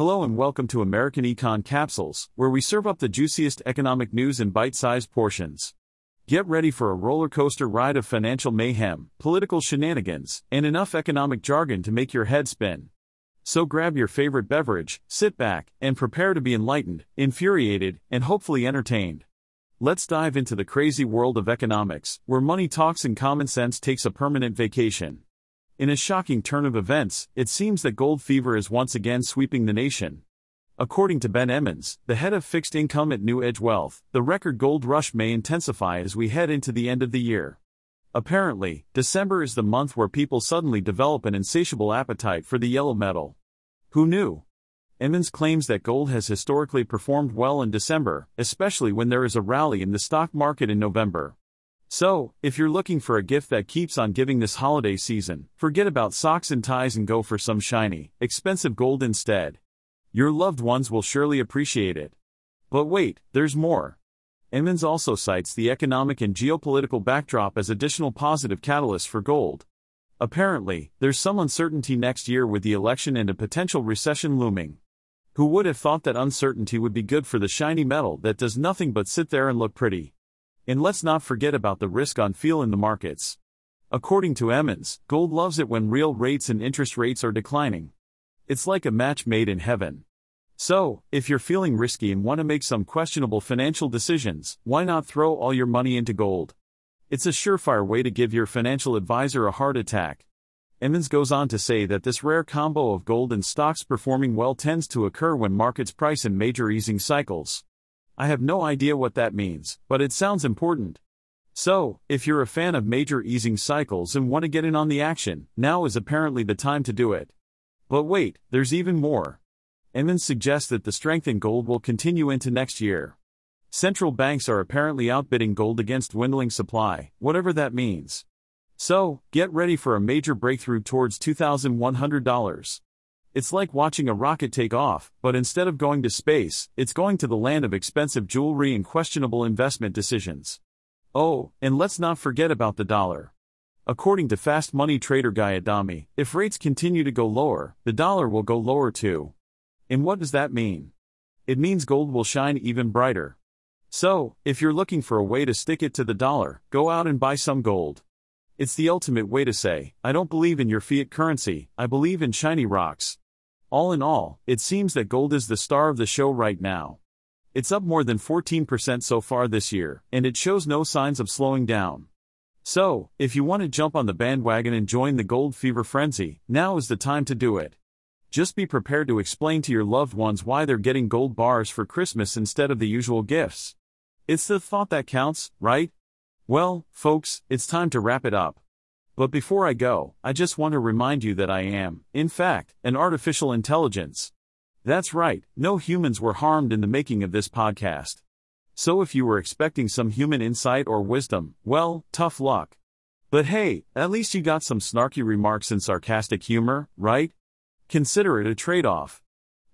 Hello and welcome to American Econ Capsules, where we serve up the juiciest economic news in bite sized portions. Get ready for a roller coaster ride of financial mayhem, political shenanigans, and enough economic jargon to make your head spin. So grab your favorite beverage, sit back, and prepare to be enlightened, infuriated, and hopefully entertained. Let's dive into the crazy world of economics, where money talks and common sense takes a permanent vacation. In a shocking turn of events, it seems that gold fever is once again sweeping the nation. According to Ben Emons, the head of fixed income at NewEdge Wealth, the record gold rush may intensify as we head into the end of the year. Apparently, December is the month where people suddenly develop an insatiable appetite for the yellow metal. Who knew? Emons claims that gold has historically performed well in December, especially when there is a rally in the stock market in November. So, if you're looking for a gift that keeps on giving this holiday season, forget about socks and ties and go for some shiny, expensive gold instead. Your loved ones will surely appreciate it. But wait, there's more. Emons also cites the economic and geopolitical backdrop as additional positive catalysts for gold. Apparently, there's some uncertainty next year with the election and a potential recession looming. Who would have thought that uncertainty would be good for the shiny metal that does nothing but sit there and look pretty? And let's not forget about the risk on feel in the markets. According to Emons, gold loves it when real rates and interest rates are declining. It's like a match made in heaven. So, if you're feeling risky and want to make some questionable financial decisions, why not throw all your money into gold? It's a surefire way to give your financial advisor a heart attack. Emons goes on to say that this rare combo of gold and stocks performing well tends to occur when markets price in major easing cycles. I have no idea what that means, but it sounds important. So, if you're a fan of major easing cycles and want to get in on the action, now is apparently the time to do it. But wait, there's even more. Emons suggests that the strength in gold will continue into next year. Central banks are apparently outbidding gold against dwindling supply, whatever that means. So, get ready for a major breakthrough towards $2,100. It's like watching a rocket take off, but instead of going to space, it's going to the land of expensive jewelry and questionable investment decisions. Oh, and let's not forget about the dollar. According to fast money trader Guy Adami, if rates continue to go lower, the dollar will go lower too. And what does that mean? It means gold will shine even brighter. So, if you're looking for a way to stick it to the dollar, go out and buy some gold. It's the ultimate way to say, I don't believe in your fiat currency, I believe in shiny rocks. All in all, it seems that gold is the star of the show right now. It's up more than 14% so far this year, and it shows no signs of slowing down. So, if you want to jump on the bandwagon and join the gold fever frenzy, now is the time to do it. Just be prepared to explain to your loved ones why they're getting gold bars for Christmas instead of the usual gifts. It's the thought that counts, right? Well, folks, it's time to wrap it up. But before I go, I just want to remind you that I am, in fact, an artificial intelligence. That's right, no humans were harmed in the making of this podcast. So if you were expecting some human insight or wisdom, well, tough luck. But hey, at least you got some snarky remarks and sarcastic humor, right? Consider it a trade off.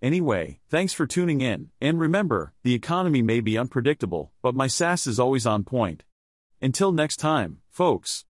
Anyway, thanks for tuning in, and remember, the economy may be unpredictable, but my sass is always on point. Until next time, folks.